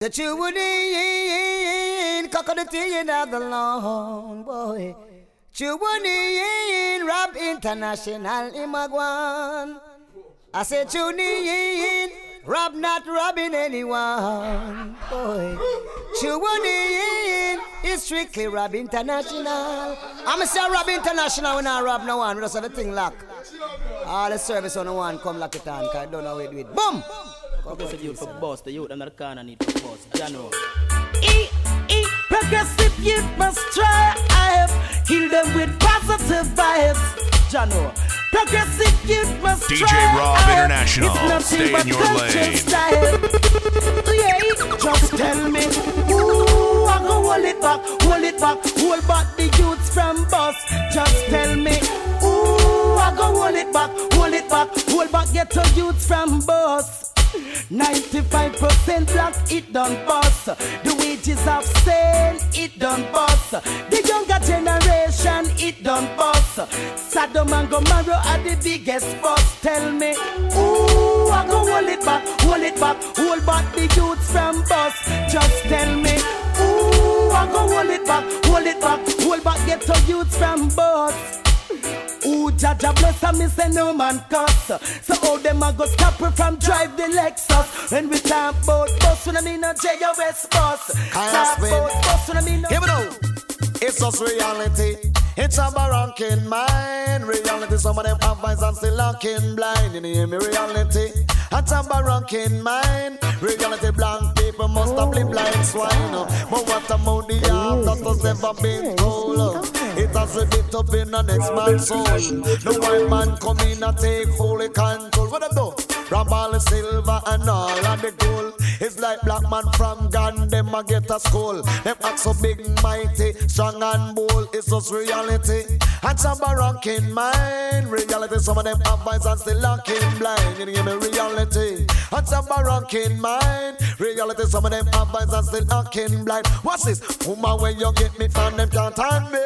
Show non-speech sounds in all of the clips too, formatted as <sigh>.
The Chewin, cockatoo of the long boy. Chewin, Rob International, Imagwan. I said, tune in, Rob not robbing anyone. Boy, tune in, it's strictly Rob International. I'm a say Rob International when I rob no one. We just have a thing lock. All the service on the one come lock it on, I don't know how we do it. Boom! Boom! Progressive youth for boss, the youth under the corner need for boss. Jano. E, E, progressive youth must try. I have heal them with positive vibes. Jano. Progressive youth must DJ try. Rob International. It's nothing Stay but in your lane. style. Yeah, just tell me. Ooh, I go hold it back, hold it back, hold back the youths from bus. Just tell me. Ooh, I go hold it back, hold it back, hold back, get to youths from bus. 95% black, it don't bust. The wages of sale, it don't bust. The younger generation, it don't bust. Sodom and Gomorrah are the biggest bust. Tell me, ooh, I go hold it back, hold it back, hold back the youths from bust. Just tell me, ooh, I go hold it back, hold it back, hold back, get to youths from bust. Ooh, Jaja bless and me say no man cuss. So how them a go stop her from drive the Lexus? When we talk about bus, when I mean a JOS bus. Talk about bus, when I mean a Give it out. It's just reality. It's a barranking mind. Reality, some of them have eyes and still looking blind. You hear me? Reality. It's a barranking mind. Reality, blank people must have been blind swine. But what about the arm that has never been told? It has ripped up in the next man's soul. The white man come in and take fully control. What them do? The silver and all of the gold. It's like black man from Gun, them a get a school. Them act so big, mighty, strong and bold. It's just reality. And some barranking mind. Reality, some of them have eyes and still looking blind. You hear me? Reality. And some barranking mind. Reality, some of them have eyes and still looking blind. What's this? Woman, when you get me from them can't hand me.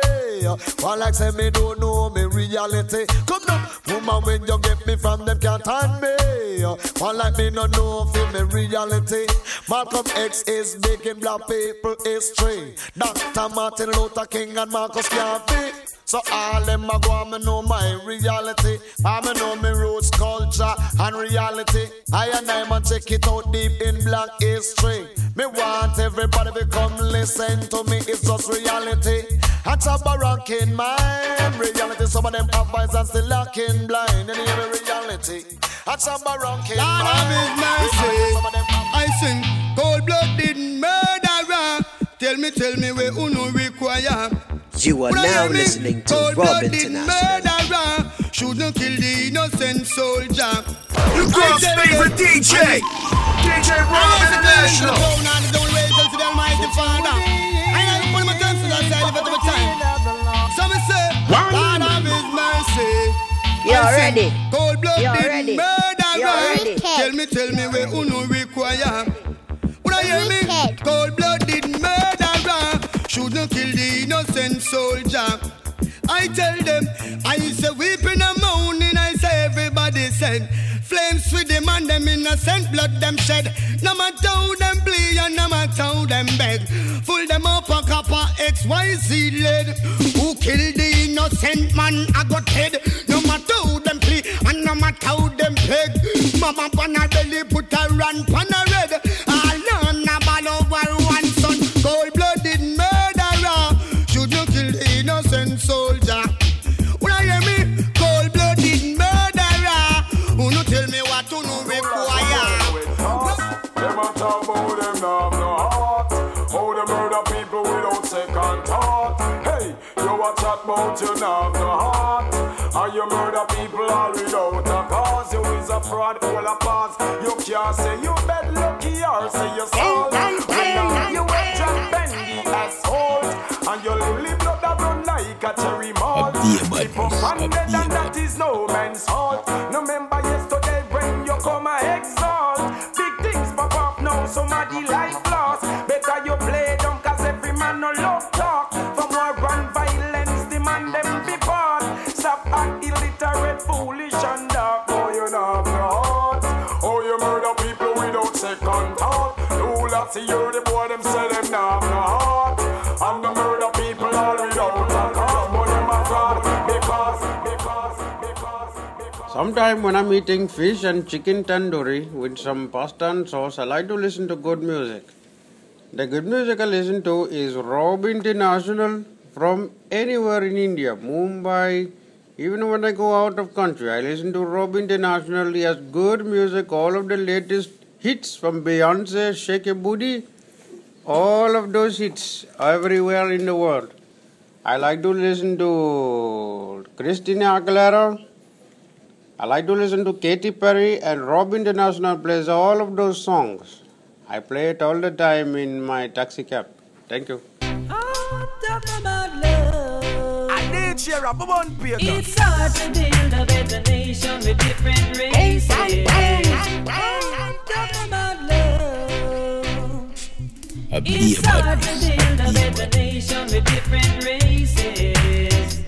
One like say me don't know me reality. Come now, woman, when you get me from them can't hand me. One like me no know for me reality. Malcolm X is in black people history. Dr. Martin Luther King and Marcus Garvey. So all them a go and me know my reality. I me know me roots, culture and reality. I and I man check it out deep in black history. Me want everybody to come listen to me. It's just reality. That's a barranking mind. Reality, some of them have eyes and still looking blind. And hear me reality. That's a barranking Lord mind. have his mercy. Reality, some of them have I sing cold blooded murderer. Tell me, tell me where uno require. You are now me? listening to Rob Cold-blooded International. murderer shouldn't kill the innocent soldier. Your girl's I tell favorite them- DJ, DJ Rob I International. Terms to that side of time. So me say, Lord have His mercy. You're ready. Cold-blooded You're ready. murderer. You're ready. Tell me, tell me where uno require. Would I hear me? Cold-blooded murderer shouldn't kill the innocent soldier. I tell them, I say weeping and moaning, I everybody said. Flames with them and them innocent blood them shed. No matter how them bleed and no matter how them beg. Full them up a copper XYZ lead. Who killed the innocent man I got head. No matter how them plea and no matter how them peg. Mama pan a belly put a run pan a red. On a ball over one son. Cold blooded murderer. Should not kill the innocent soldier. How they murder people without second thought. Hey, you a chat about you now have no heart. And you murder people all without a cause. You is a fraud, all a pass. You can't say you bet lucky or say you sold. Sometimes when I'm eating fish and chicken tandoori with some pasta and sauce, I like to listen to good music. The good music I listen to is Rob International from anywhere in India, Mumbai. Even when I go out of country, I listen to Rob International. He has good music, all of the latest hits from Beyonce, Shake a Booty, all of those hits everywhere in the world. I like to listen to Christina Aguilera. I like to listen to Katy Perry and Rob International plays all of those songs. I play it all the time in my taxi cab. Thank you. It's hard to build a better nation with different races. It's hard to build a better nation with different races.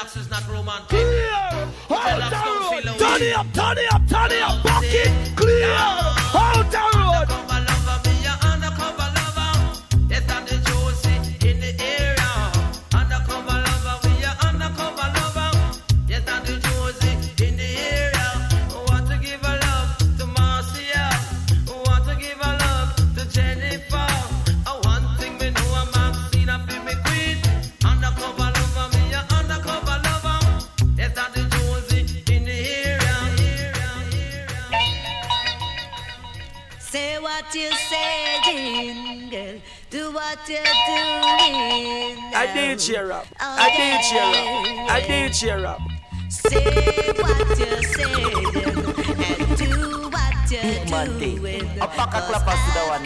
Interlocks is not romantic. Clear. Hold on! Turn it up, turn it up, turn it up. Bucket. Clear. I did cheer up. I did cheer up. I did cheer up. Say what you say. and do what you do. doing. A pack of clappers to the one.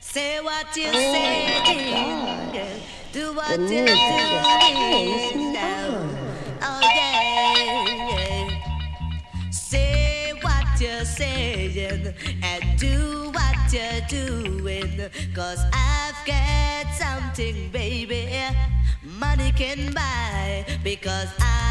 Say what you oh saying. Do what you're Oh, yeah. you're saying and do what you're doing. Cause I've got something, baby, money can buy. Because I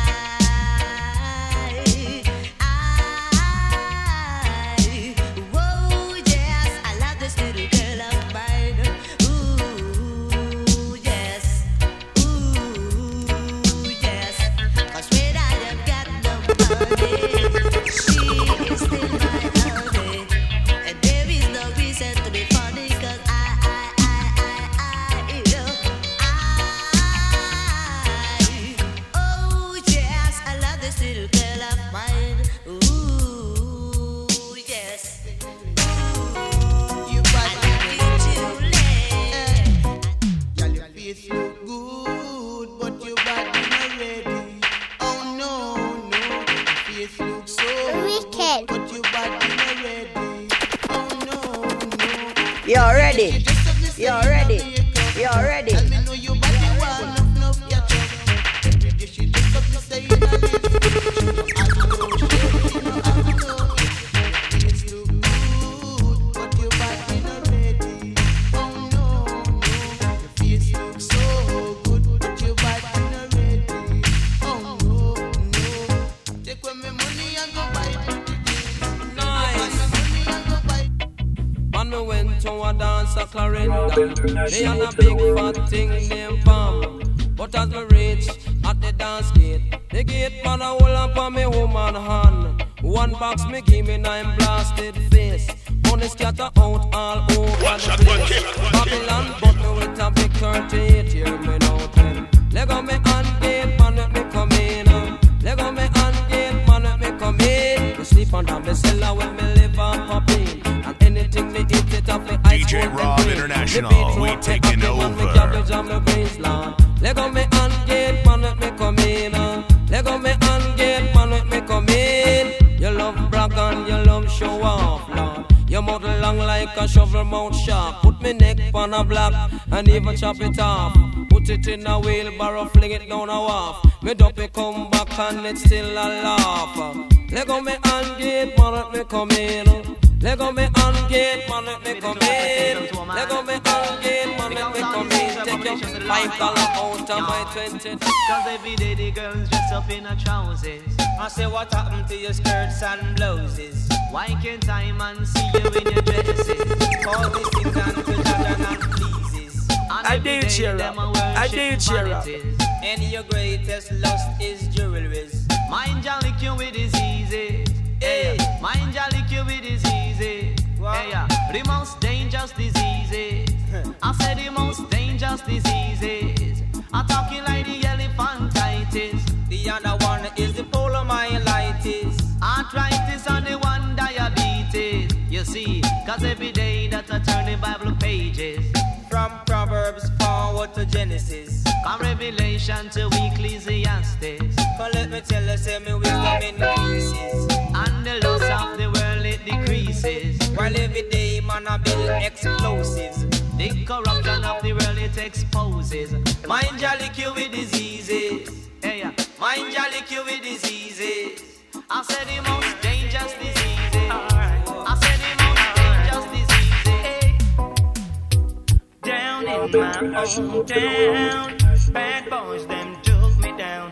beat we taking over. Cabbage on the Queensland. Let go me and gate, man let me come in. Uh. Let go me and gate, man let me come in. You love brag and you love show off, Lord. Your mouth long like a shovel mouth sharp. Put me neck on a block and even chop it off. Put it in a wheelbarrow, fling it down a wharf. Me dope come back and it's still a laugh. Let go me and gate, man let me come in. Uh. Let go me hand gate, man, let me come in. Let go me hand gate, man, let me come in. Take your five dollar out of my twenty. Cause every day the girls dress up in a trousers. I say what happened to your skirts and blouses? Why can't I man see you in your dresses? All these things and to judge and not pleases. I did cheer up. I did cheer up. And your greatest lust is jewelries. Mind lick you with diseases. Hey. Mind ya lick you with diseases. Wow. Hey, yeah. The most dangerous diseases. <laughs> I said the most dangerous diseases. I'm talking like the elephantitis. The other one is the polymyelitis. Arthritis and the one diabetes. You see, cause every day that I turn the Bible pages. From Proverbs forward to Genesis. From Revelation to Ecclesiastes. But let me tell you, say me wisdom. And the While every day man I build explosives. The corruption of the world it exposes. Mind jolly lick you with diseases. Hey, yeah. Mind jolly lick you with diseases. I said the most dangerous diseases. I said the most dangerous diseases. Down in my hometown, bad boys them took me down,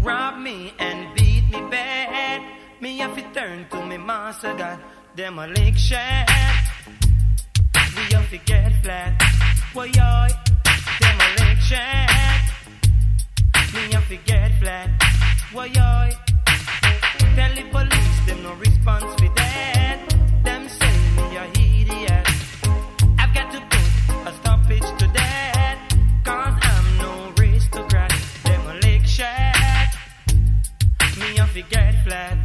robbed me and beat me bad. Me have to turn to me master God, shot. We have to get flat, a lick shot. Me have to get flat, boy, yoy. Tell the police them no response for that. Them say me a idiot. I've got to put a stoppage to that. Cause I'm no aristocrat. Shot. Me a forget flat.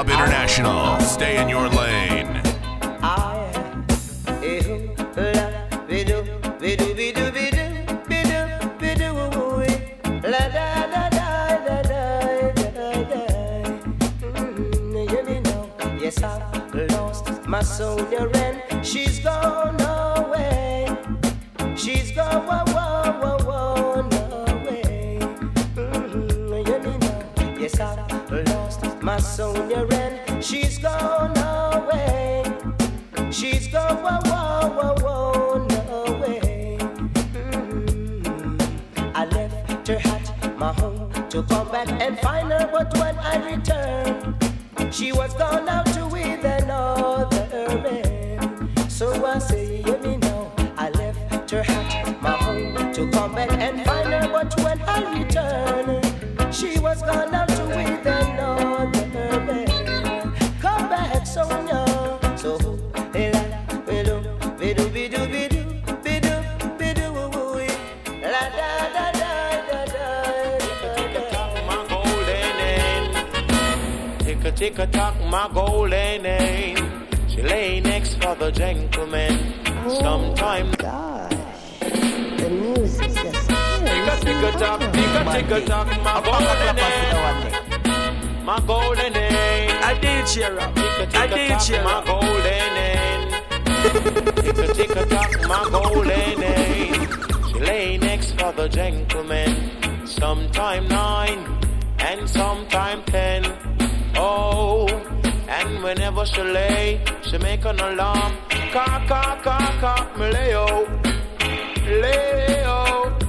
Rob International. Stay in your lane. Home to come back and find her, but when I returned, she was gone out with another man. So I say, hear me now. I left her at my home to come back and find her, but when I returned, she was gone out with Tick a tick a tock, my golden name. She lay next for the gentleman. Sometime. The music's just Tick a tick a tock, tick a tick a tock, my golden name. My golden name. I did cheer up. I did cheer my golden name. Tick a tick a tock, my golden name. She lay next for the gentleman. Sometime nine and sometime ten. Whenever she lay, she make an alarm. Cock, cock, cock, cock, me lay oh,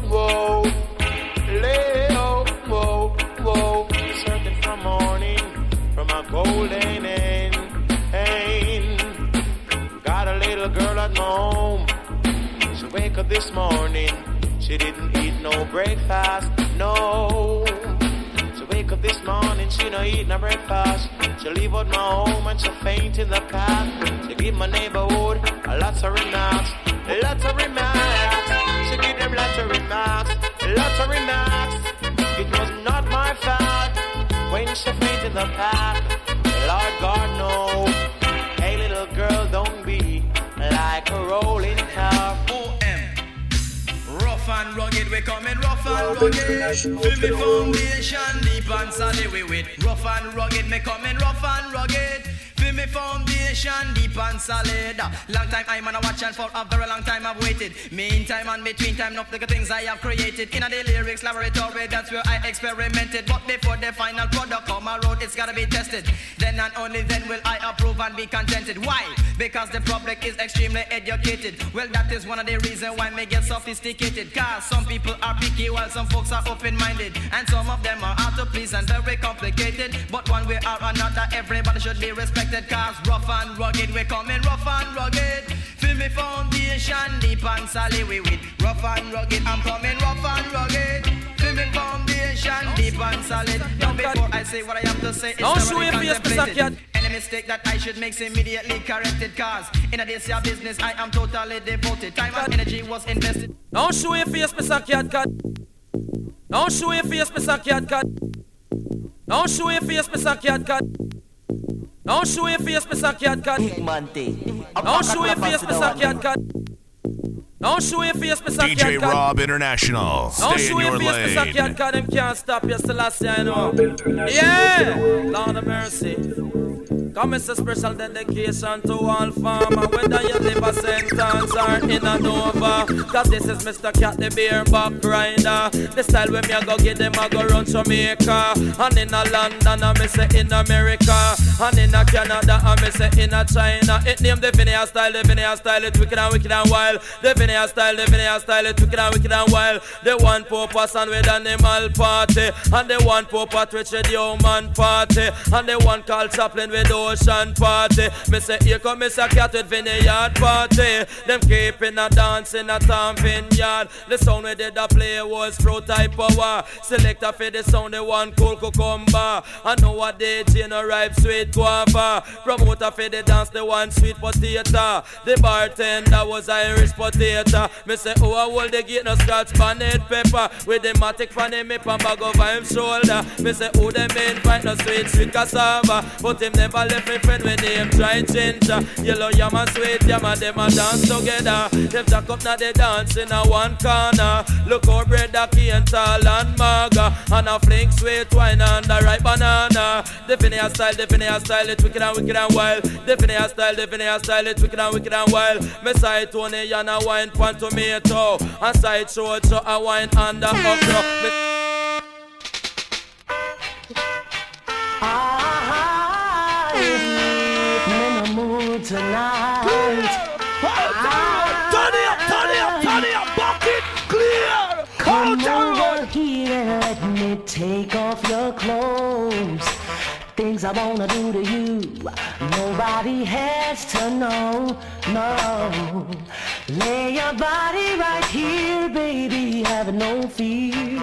whoa, oh, whoa, whoa. Searching for morning from a golden end. Got a little girl at home. She wake up this morning. She didn't eat no breakfast, no wake up this morning, she no eat no breakfast. She leave out my home and she faint in the path. She give my neighborhood a lot of remarks, a lot of remarks. She give them lots of remarks, lots of remarks. It was not my fault when she faint in the path. Lord God knows. And rugged, we coming rough and rugged. Feel me foundation deep and solid, we with rough and rugged, me coming rough and rugged. Feel me foundation deep and solid. Long time I'm on a watch and for a very long time I've waited. Meantime and between time, enough the things I have created. In a the lyrics laboratory, that's where I experimented. But before the final product come around, it's gotta be tested. Then and only then will I approve and be contented. Why? Because the public is extremely educated. Well, that is one of the reasons why me get sophisticated. Cause some people are picky while some folks are open-minded. And some of them are hard to please and very complicated. But one way or another, everybody should be respected. Cause rough and rugged, we coming rough and rugged. Feel me foundation deep and solid, we with rough and rugged. I'm coming rough and rugged. Feel me foundation deep and solid. Now before I say what I have to say, it's Don't show your face, Mr. Any mistake that I should make is immediately corrected. Cause in a this business, I am totally devoted. Time and energy was invested. Don't show your face, Mr. Cat. Don't show your face, Mr. Cat. Don't show your face, Mr. Cat. Don't show your face, Mr. Cat Cat. Don't show your face, Mr. Cat Cat. Don't show your face, Mr. Cat DJ Rob International. Don't Stay show your your face, Mr. Cat Cat. Them can't stop you, still I say, I know. Yeah, Lord of mercy. Come it's a special dedication to all farmer Whether you live a sentence or in a Nova Cause this is Mr. Cat the beer back rider The style when me a go get them a go run Jamaica And in a London I me say in America And in a Canada I me say in a China. It name the Vineyard style, the Vineyard style It wicked and wicked and wild. The Vineyard style, the Vineyard style It wicked and wicked and wild. The one purpose and with animal party And the one which with the human party And the one called Chaplin with ocean party. Me say here come Mr. Cat with Vineyard party. Them keeping a dance in a town vineyard. The sound we did a play was pro type power Selector for the sound the one cool cucumber. I know what DJ no ripe sweet guava Promoter for the dance the one sweet potato. The bartender was Irish potato. Me say oh I hold the gate? No Scotch bonnet pepper. With the matic fan him up and bag over him shoulder. Me say oh them invite no sweet sweet cassava. But him never left me friend with him dry ginger Yellow yam and sweet yam and them a dance together. Them jack up now they dance in a one corner. Look how bread a cane tall and maga And a fling sweet wine and the ripe banana. The Vineyard style, the Style, it's wicked and wicked and wild The Vineyard style, the Vineyard style, it's wicked and wicked and wild Me side Tony and a wine pan tomato And side show so a wine a okra Me- tonight. Turn it up, turn it up, turn it up, bucket clear. Come over here and let me take off your clothes. Things I wanna do to you, nobody has to know. No, lay your body right here, baby. Have no fear,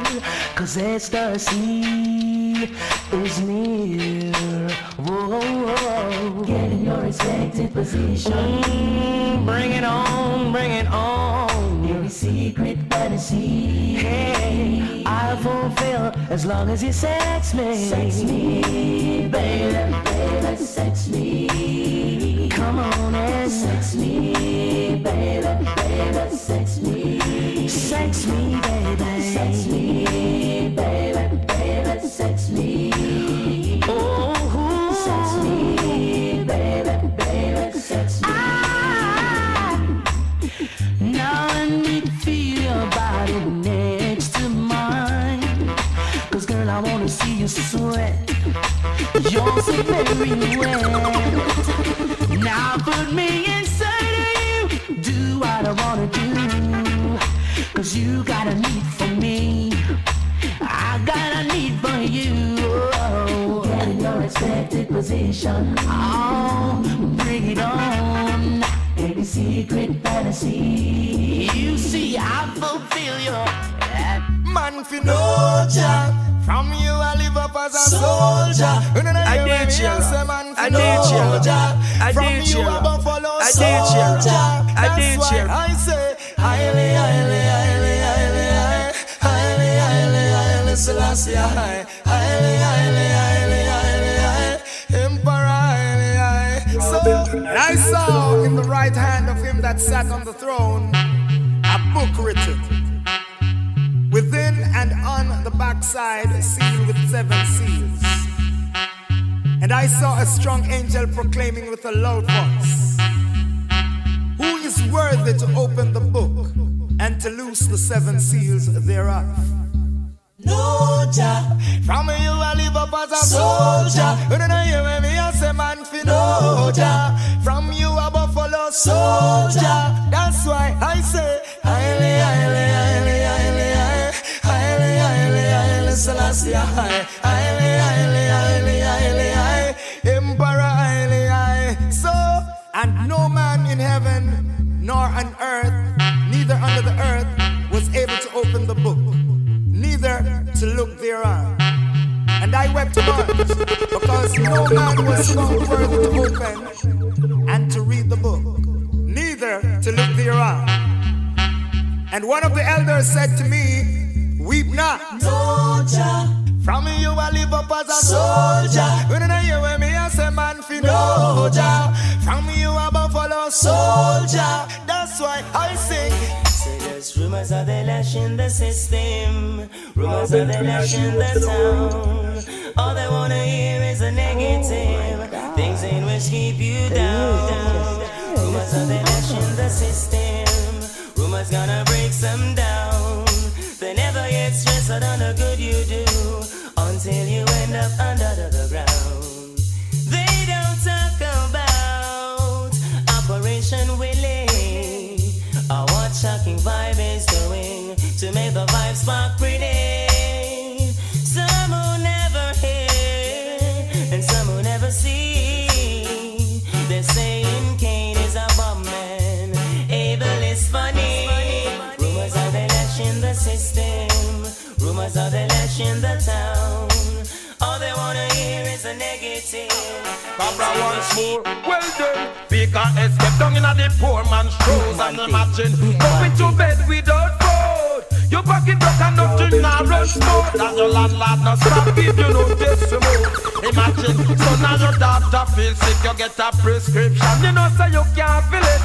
cause ecstasy is near. Whoa, whoa. Get in your expected position. Mm, bring it on, bring it on. Every secret fantasy. Hey, I'll fulfill as long as you sex me. Sex me, baby, baby, sex me. Come on and sex me, baby, baby, sex me. Sex me, baby. Sex me, baby, baby, sex me. Oh, sex me, I wanna see you sweat. You're so very wet. Now put me inside of you. Do what I wanna do. Cause you got a need for me. I got a need for you. Oh, Get in your expected position. Oh, bring it on. Every secret fantasy. You see, I fulfill your for no job. From you I live up as a soldier. I need you. I need you. I you. I need you. I need. I say highly, highly, highly, highly, highly, highly, highly, Selassie, highly, highly, highly, highly, Emperor, highly, highly. So I saw in the right hand of him that sat on the throne a book written within and on the backside, sealed with seven seals. And I saw a strong angel proclaiming with a loud voice, Who is worthy to open the book and to loose the seven seals thereof? No, Jah. From you I live up as a soldier. You don't hear when me I say man fi no, Jah. From you a buffalo soldier. That's why I say, Highly, highly, highly, highly. Selassie, Emperor. So, and no man in heaven nor on earth, neither under the earth, was able to open the book, neither to look thereon. And I wept much because no man was found worthy to open and to read the book, neither to look thereon. And one of the elders said to me, Weep not. no Jah, From you I live up as a Soldier. soldier. When I hear when me I say man fi no Jah. From you a buffalo soldier. That's why I sing. Say there's rumors of the lash in the system, rumors of the lash in the town. All they wanna hear is a negative, things in which keep you down. Rumors of the lash in the system, rumors gonna break some down. Get stressed the good you do until you end up under the ground. They don't talk about Operation Willie or what shocking vibe is doing to make the vibe spark pretty. In the town. All they wanna hear is a negative. Cabra once more, well done. Because escape down in a the poor man's shoes and imagine going to bed without food. Your pocket broke and nothing run smooth. And your landlord no stop if you know this smooth. Imagine, so now your doctor feel sick, you get a prescription. You know, say you can't feel it.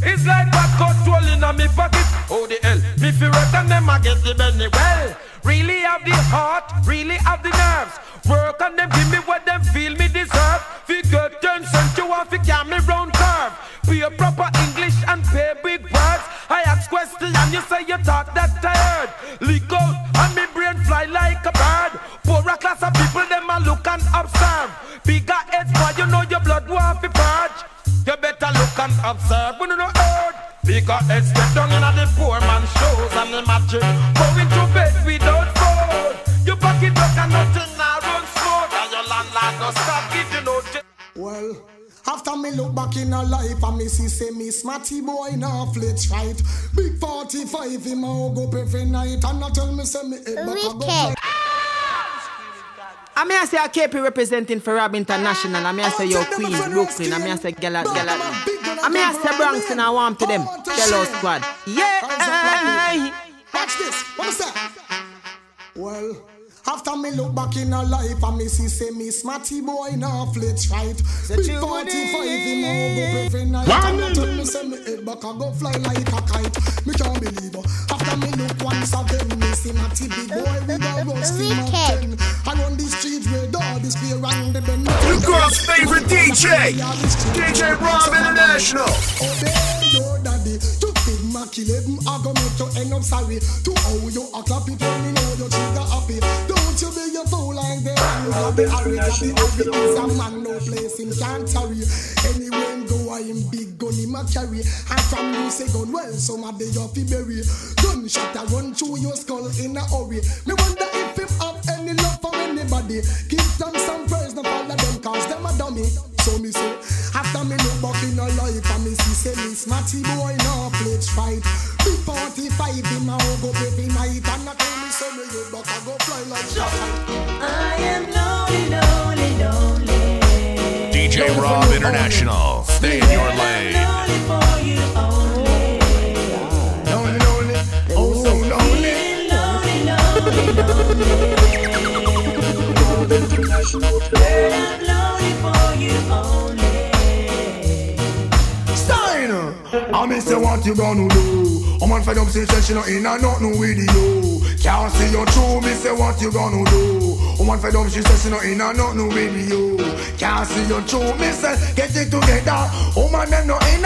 It's like back control in a me pocket. Oh the hell, me right and them I get the belly. Well, really have the heart, really have the nerves. Work on them, give me what them feel me deserve. Figure ten cent you want fi carry round curve. Be a proper English and pay big words. I ask question and you say you talk that tired. Leak out and me brain fly like a bird. Poor a class of people them a look and observe. Bigger heads boy you know your blood want be purge. You better look and observe when you know hurt. Because it's get down in the poor man's shoes and imagine going to bed no stop give no Well, after me look back in her life and me see say me smarty boy now flex right. Big 45 him a go up every night and I tell me say me head back a go fly. I mean, I say I KP representing for Rob International. I mean, I say your Queens, Brooklyn. I mean, I say Gala, Gala. I mean, I say Bronx and I want to them. Hello squad. Yeah. Watch this. What's that? Well, after me look back in her life and me see say me smarty boy now flex right. Big 45 him a go every night and I tell me say me head back a go fly like a kite. Me can't believe her. After me look once again, me see my big boy with a rusty mountain. I run the streets where dog is clear and the bend. Your girl's favorite DJ, DJ Rob International. Oh, Obey your daddy. To big Mac 11, I go make you end up sorry. To how you act up it when me know you trigger happy. Don't you be a fool like that. You got the hurry, got the hurry. Is a man no place him can't tarry. Anyway, him go I him big gun him a carry. And from you say gun well, some a day off he bury. Gunshot a run through your skull in a hurry. Me wonder if him have any love for anybody. Give them some praise, no follow them cause them a dummy. So me say, after me look back in her life and me see say me smarty boy now flex fight. Big 45 him a hug up every night and I tell me say me head back I go fly like shot. I am lonely, lonely, lonely. DJ Rob International. Stay in your lane. Lonely for you only. Lonely, lonely, oh so lonely. Lonely, lonely, lonely. Girl, I'm lonely you only. say what you gonna do? I'm on fed up since she not in and nothing with you. Can't see you true, me say what you gonna do? I'm on fed up, she says she not in and nothing with you. Can't see you true, me say get it together. Woman them no in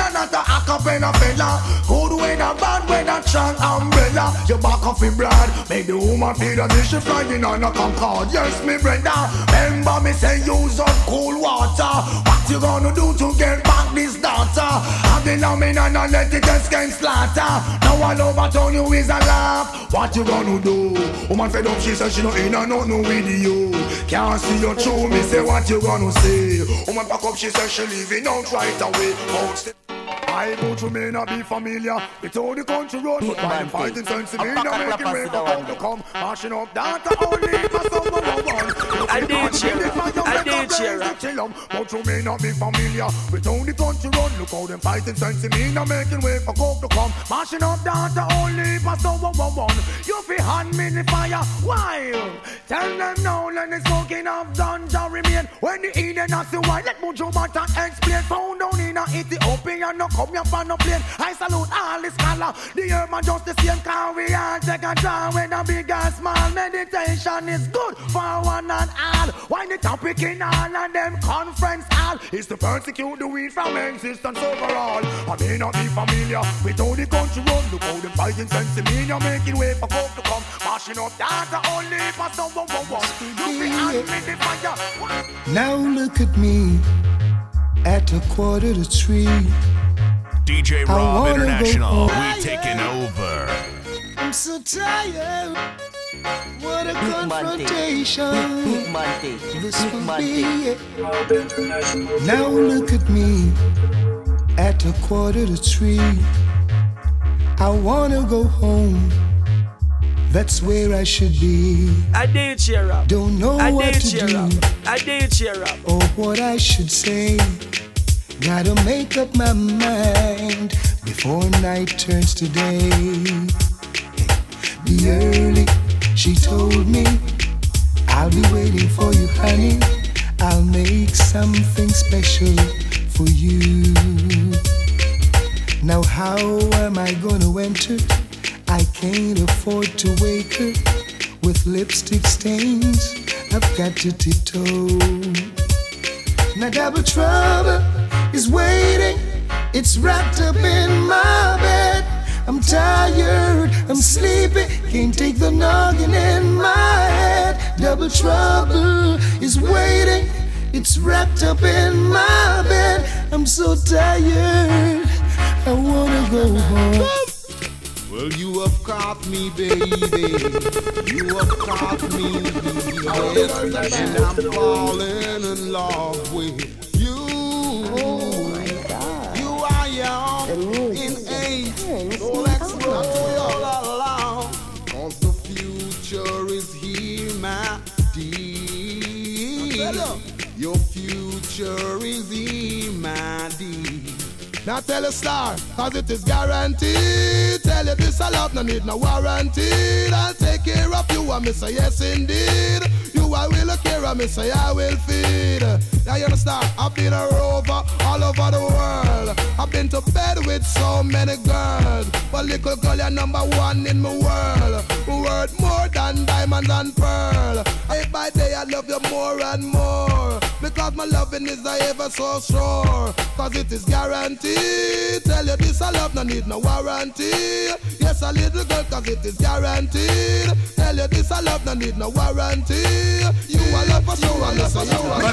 and not a fella. Good weather, bad weather, strong umbrella. You back off in blood, make the woman feel that she flying on a Concorde. Yes, me brother. Remember me say use up cool water. What you gonna do to get back this daughter? Have the lamb and not let it get slaughter. Now all town you is a laugh. What you gonna do? Woman fed up, she said she no in and nothing with you. Can't see you true, me say what you gonna say. Woman back up, she said she leaving out right away. Out I go to may not be familiar with all the country road, but by them fighting sense, me not making way for come to come, mashing up data only for someone who. I did cheer. I did cheer. But you may not be familiar with all the country road. Look how them fighting sense, me not making way for come to come, mashing up data only for someone who. You fi hand me the fire, wild. Tell them now, let the smoking of ganja remain. When the Eden has the white, let Mojo Mata explain. Found down in a Ethiopia, no come here for no plane. I salute all the scholar. The earth man just the same car we all take a draw when a big and small. Meditation is good for one and all. Why the topic in all of them conference hall is to persecute the weed from existence overall. I may not be familiar with how the country run. Look how them fighting sense in me, making way for folk to come. Mashing up data only for someone who wants to do the hand with the fire. Now look at me at a quarter to three. DJ I Rob International, we taking over. I'm so tired. What a Big man confrontation. Big man thing. This Big will man be. Now look at me at a quarter to three. I wanna go home. That's where I should be. I did cheer up. Don't know I what did to cheer do up. I did cheer up. or what I should say. Gotta make up my mind before night turns to day. Be early, she told me. I'll be waiting for you, honey. I'll make something special for you. Now, how am I gonna enter? I can't afford to wake her with lipstick stains. I've got to tiptoe. Now double trouble is waiting. It's wrapped up in my bed. I'm tired, I'm sleepy, can't take the noggin in my head. Double trouble is waiting. It's wrapped up in my bed. I'm so tired. I wanna go home. Well, you have caught me, baby. You have caught me, yes, and I'm falling in love with you. You are young in age, so let's not wait all along. Cause the future is here, my dear. Your future is here, my dear. Now tell a star, cause it is guaranteed. Tell you this I love, no need no warranty. I'll take care of you, I miss say yes indeed. You I will care, I miss say I will feed. Now you understand, I've been a rover all over the world. I've been to bed with so many girls. But little girl, you're number one in my world. Worth more than diamonds and pearl. Day by day, I love you more and more. Because my loving is ever so sure. Cause it is guaranteed. Tell you this, I love, no need no warranty. Yes, a little girl, cause it is guaranteed. Tell you this, I love, no need no warranty. You are love for sure, and love for are love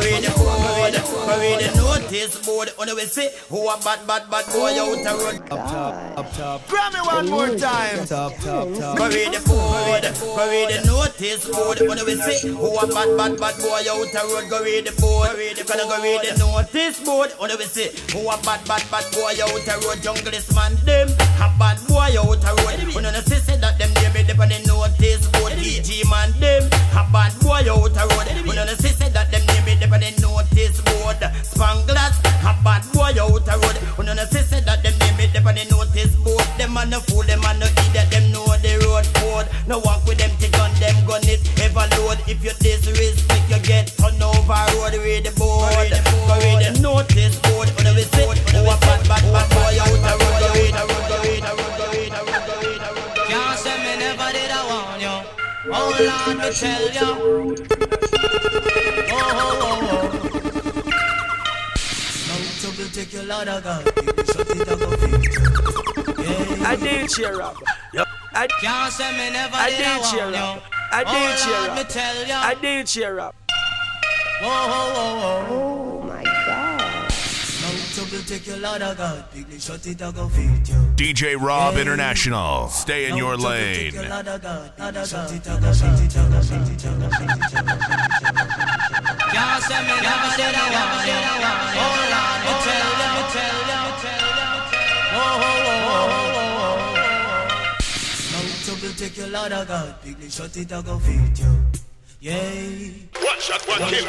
Parade the the notice board. On the way say, who a bad, bad, bad boy out the road. Up top, up top. Grammy one more time. Top, top, top. Parade the board, parade the notice board. On the way say, who a bad, bad, bad boy out the road. Go read the board, gonna go read the notice board. On the way say, who a bad, bad, bad boy out the road. Jungle is man them, a bad boy out the road. On the say say that them they be dip on the notice board. DG man them, a bad boy out the road. On the say say that them never they notice board. Spanglers, a bad boy out a road. When you see say that them name it, never they notice board. Them man no fool, them man no idiot, them know the road board. No walk with them tick on them gun it ever load. If you disrespect, you get turned over road. Read the board, read the. Read the notice board. When you see, oh a bad bad bad boy out road. The road. Can't say me never did warn you. Oh Lord, me tell you. Now trouble take your Lord of God. People shut it up, go. Yeah. I did cheer up. Yep. I can't say me never I did did cheer up. I did oh, cheer Lord, up. me tell you. I did cheer up. Whoa, whoa, whoa, whoa. Oh my god. Now trouble take your Lord of God. People shut it up, go fit you. DJ Rob International. Stay in your lane. <laughs> Can't say me never did I want you. Oh. Oh, oh, oh, oh, oh, oh. Take your God. It up, go fit you. One shot, one kill.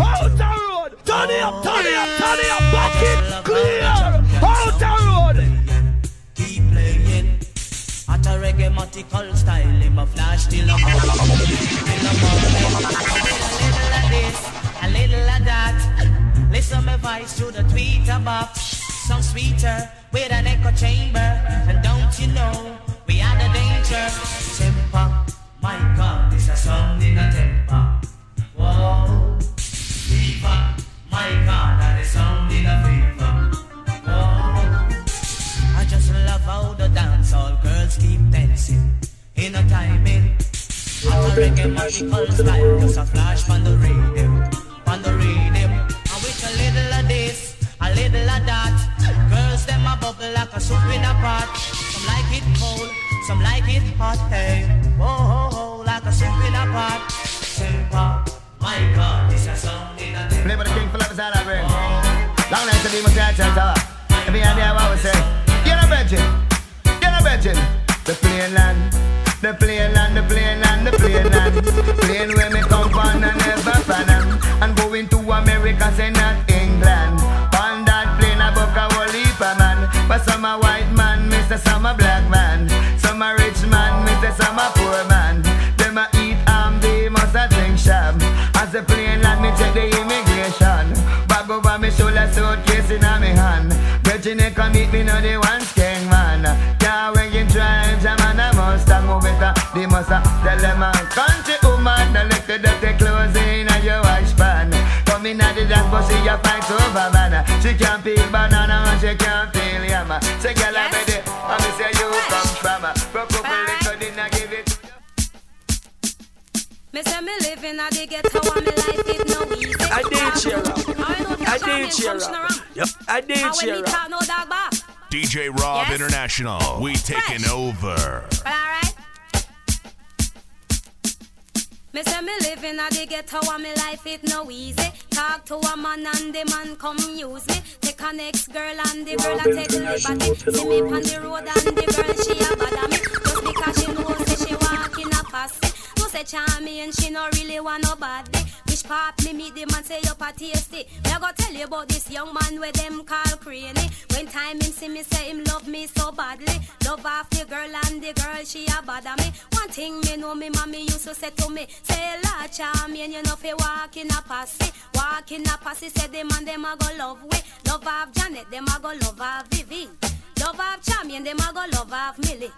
Out the road. Turn it up, turn it up, turn it up. Back it clear. Out the road. At a reggae style, him a flash till the morning. Till the morning. A little of this, a little of that. Listen my voice through the tweeter box. Some sweeter with an echo chamber. And don't you know we are the danger? Temper, my God, this a song in a temper. Whoa, fever, my God, that is sound in a fever. Whoa. Just love how the dancehall girls keep dancing in a timing. A reggae magical style, just a flash on the rhythm, on the rhythm. And with a little of this, a little of that, girls them a bubble like a soup in a pot. Some like it cold, some like it hot. Hey, oh, oh, oh, like a soup in a pot. Simple, my God, this a sound in a Play for the king for love is all I bring. Long night to be my catch and tower. If you hear me, I always say, virgin, you're. The plain land, the plain land, the plain land, the plain land. Plain where me come from and never fan am. And going to America, say not England. On that plane, I book a whole heap of man. But some a white man, say some a black man. Some a rich man, say some a poor man. Them a eat and they must a drink sham. As the plane land, me check the immigration. Bag over me shoulder, suitcase in a me hand. Virginia come meet me, no the one king They must a tell them a country woman, the little dirty clothes in a your wash pan. Come in at the dance, but she a fight over man. She can't peel banana and she can't peel yam. Say, girl, I'm ready. And me say you come from. Broke up a little, didn't give it. Me say me living at the ghetto and me life is no easy. I did cheer up. I know if I you try me did cheer up. Yep. I did And cheer up. no. DJ Rob Yes? International. We taking over. But alright. Me say me living at the ghetto and me life it no easy. Talk to a man and the man come use me. Take a next girl and the girl a take liberty. See me on the road and the girl she a bother me. Just because she know say she walk in a posse. Say charmy and she no really want nobody. Which pop me meet the man say up a tasty. Me a go tell you about this young man where them call cranny. When time him see me say him love me so badly. Love off the girl and the girl she a bother me. One thing me know me mommy used to say to me. Say la charmy and you know fi walk in a posse. Walk in a posse say them and them a go love we. Love off Janet them a go love off Vivi. Love off Charmy and them a go love off Millie.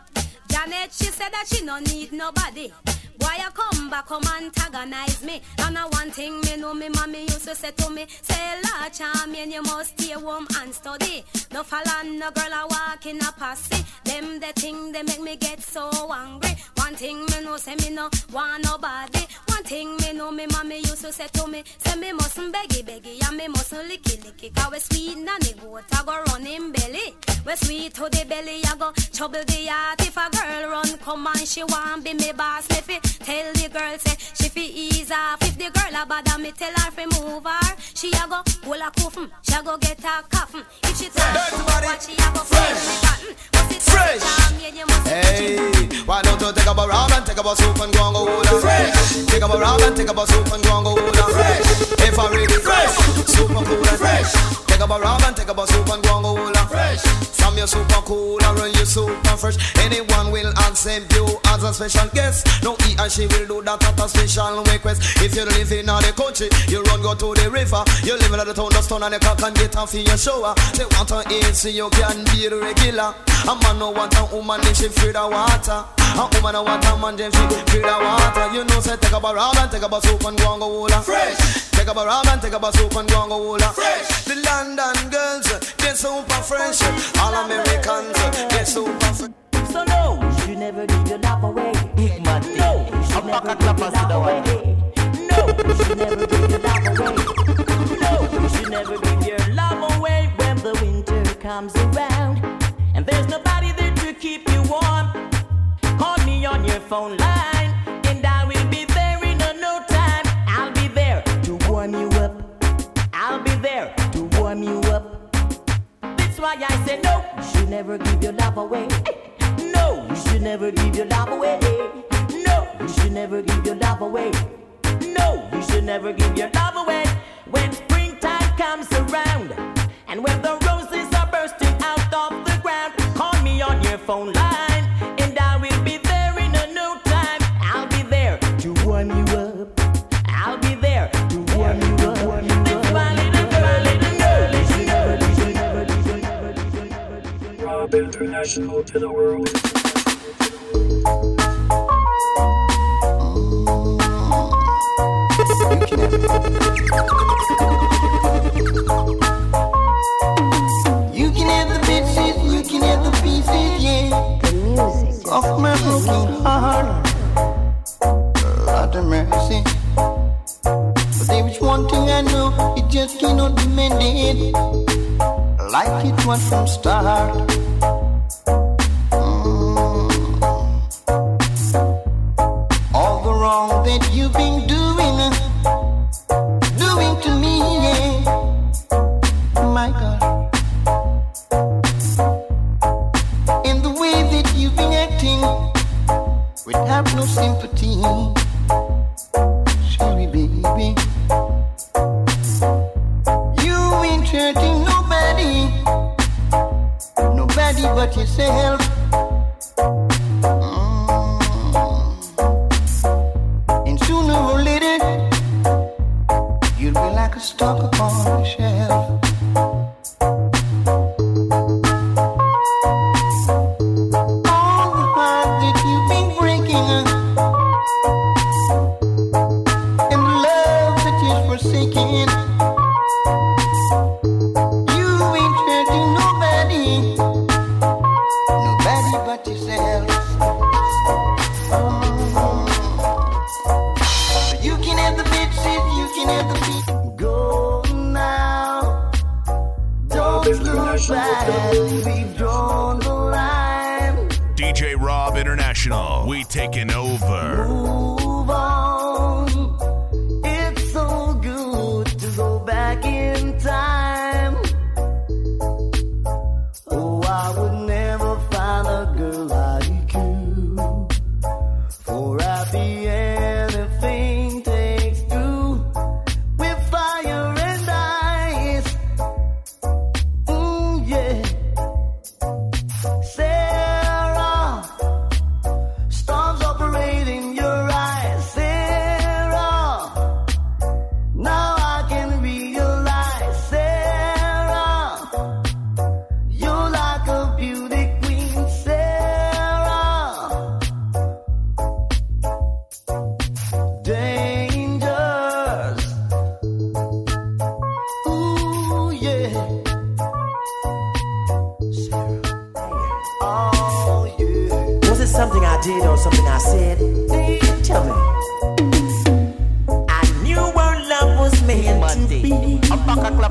Janet, she said that she no need nobody. Boy, you come back, come antagonize me. And a one thing me know me mommy used to say to me, say la charming, you must stay home and study. No follow no girl a walk in a posse. Them the thing they make me get so angry. One thing me know say me no want nobody. One thing me know me mommy used to say to me, say me mustn't beggy beggy and me mustn't licky licky. Cause we sweet nanny goat I go run in belly. We sweet to the belly I go trouble the heart. If a girl run come and she want be me boss, me fi tell the girl say she fi ease off. If the girl a bother me tell her fi move her. She a go hold a coffin, mm, she a go get a coffin. Mm. If she talk much, she a go fresh me cotton. Must it Fresh. must Hey, why don't you take up a rub and take up a soup and go and go hold fresh? Take up a rub and take up a soup and go and go hold fresh. If I read fresh, and cool and fresh. Take up a rub and take up a soup and go and go on fresh. From your super cool and your super fresh. Anyone will accept you as a special guest. No, he and she will do that at a special request. If you live in the country, you run go to the river. You live in the town, the stone and the cock and get off in your shower. They want to eat so you can be the regular. A man no want a woman if she fear the water. A woman a want a man, then she feel the water. You know, say take up a rag and take up a soap and go and go hula. Fresh. Take up a rag and take up a soap and go and go hula. Fresh. The London girls, they super fresh. All Americans, they super fresh. So no, you should never give your love away. No, you should never give your love away. No, you should never give your love away. No, you should never give your love away when the winter comes around keep you warm. Call me on your phone line and I will be there in a no time. I'll be there to warm you up. I'll be there to warm you up. That's why I say no, you should never give your love away. No, you should never give your love away. No, you should never give your love away. No, you should never give your love away. When springtime comes around and when the roses phone line and I will be there in a no time. I'll be there to warm you up. I'll be there to warm you up. That's my little girl,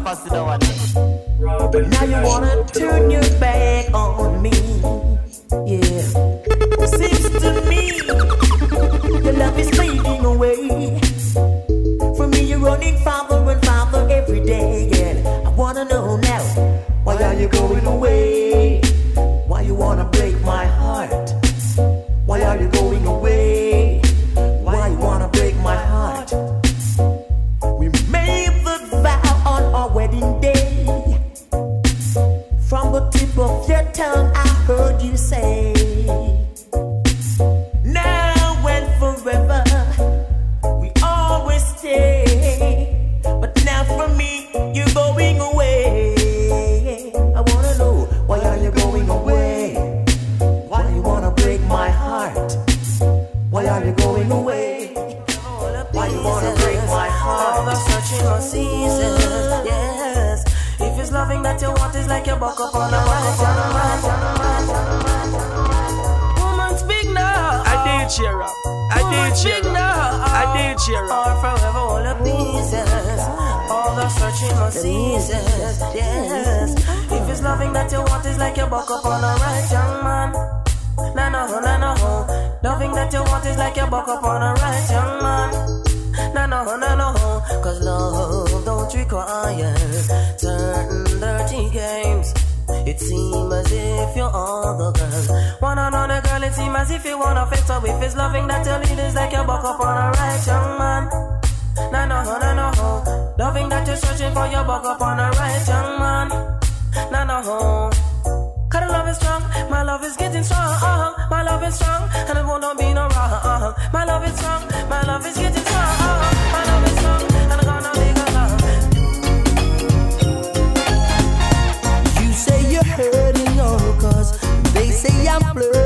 But now you wanna turn your back that you want is like you buck up on a right young man. No, no, no, no, cause love don't require certain dirty games. It seems as if you're all the girl. One another girl, it seems as if you wanna fix up with his loving that your lead is like you buck up on a right young man. No, no, no, no, no. Loving that you're searching for your buck up on a right young man. No, no, love is strong, my love is getting strong. Uh-huh. My love is strong, and it won't be no wrong. Uh-huh. My love is strong, my love is getting strong. Uh-huh. My love is strong, and I'm gonna make a love. You say you're hurting, oh, cause they say I'm blurred.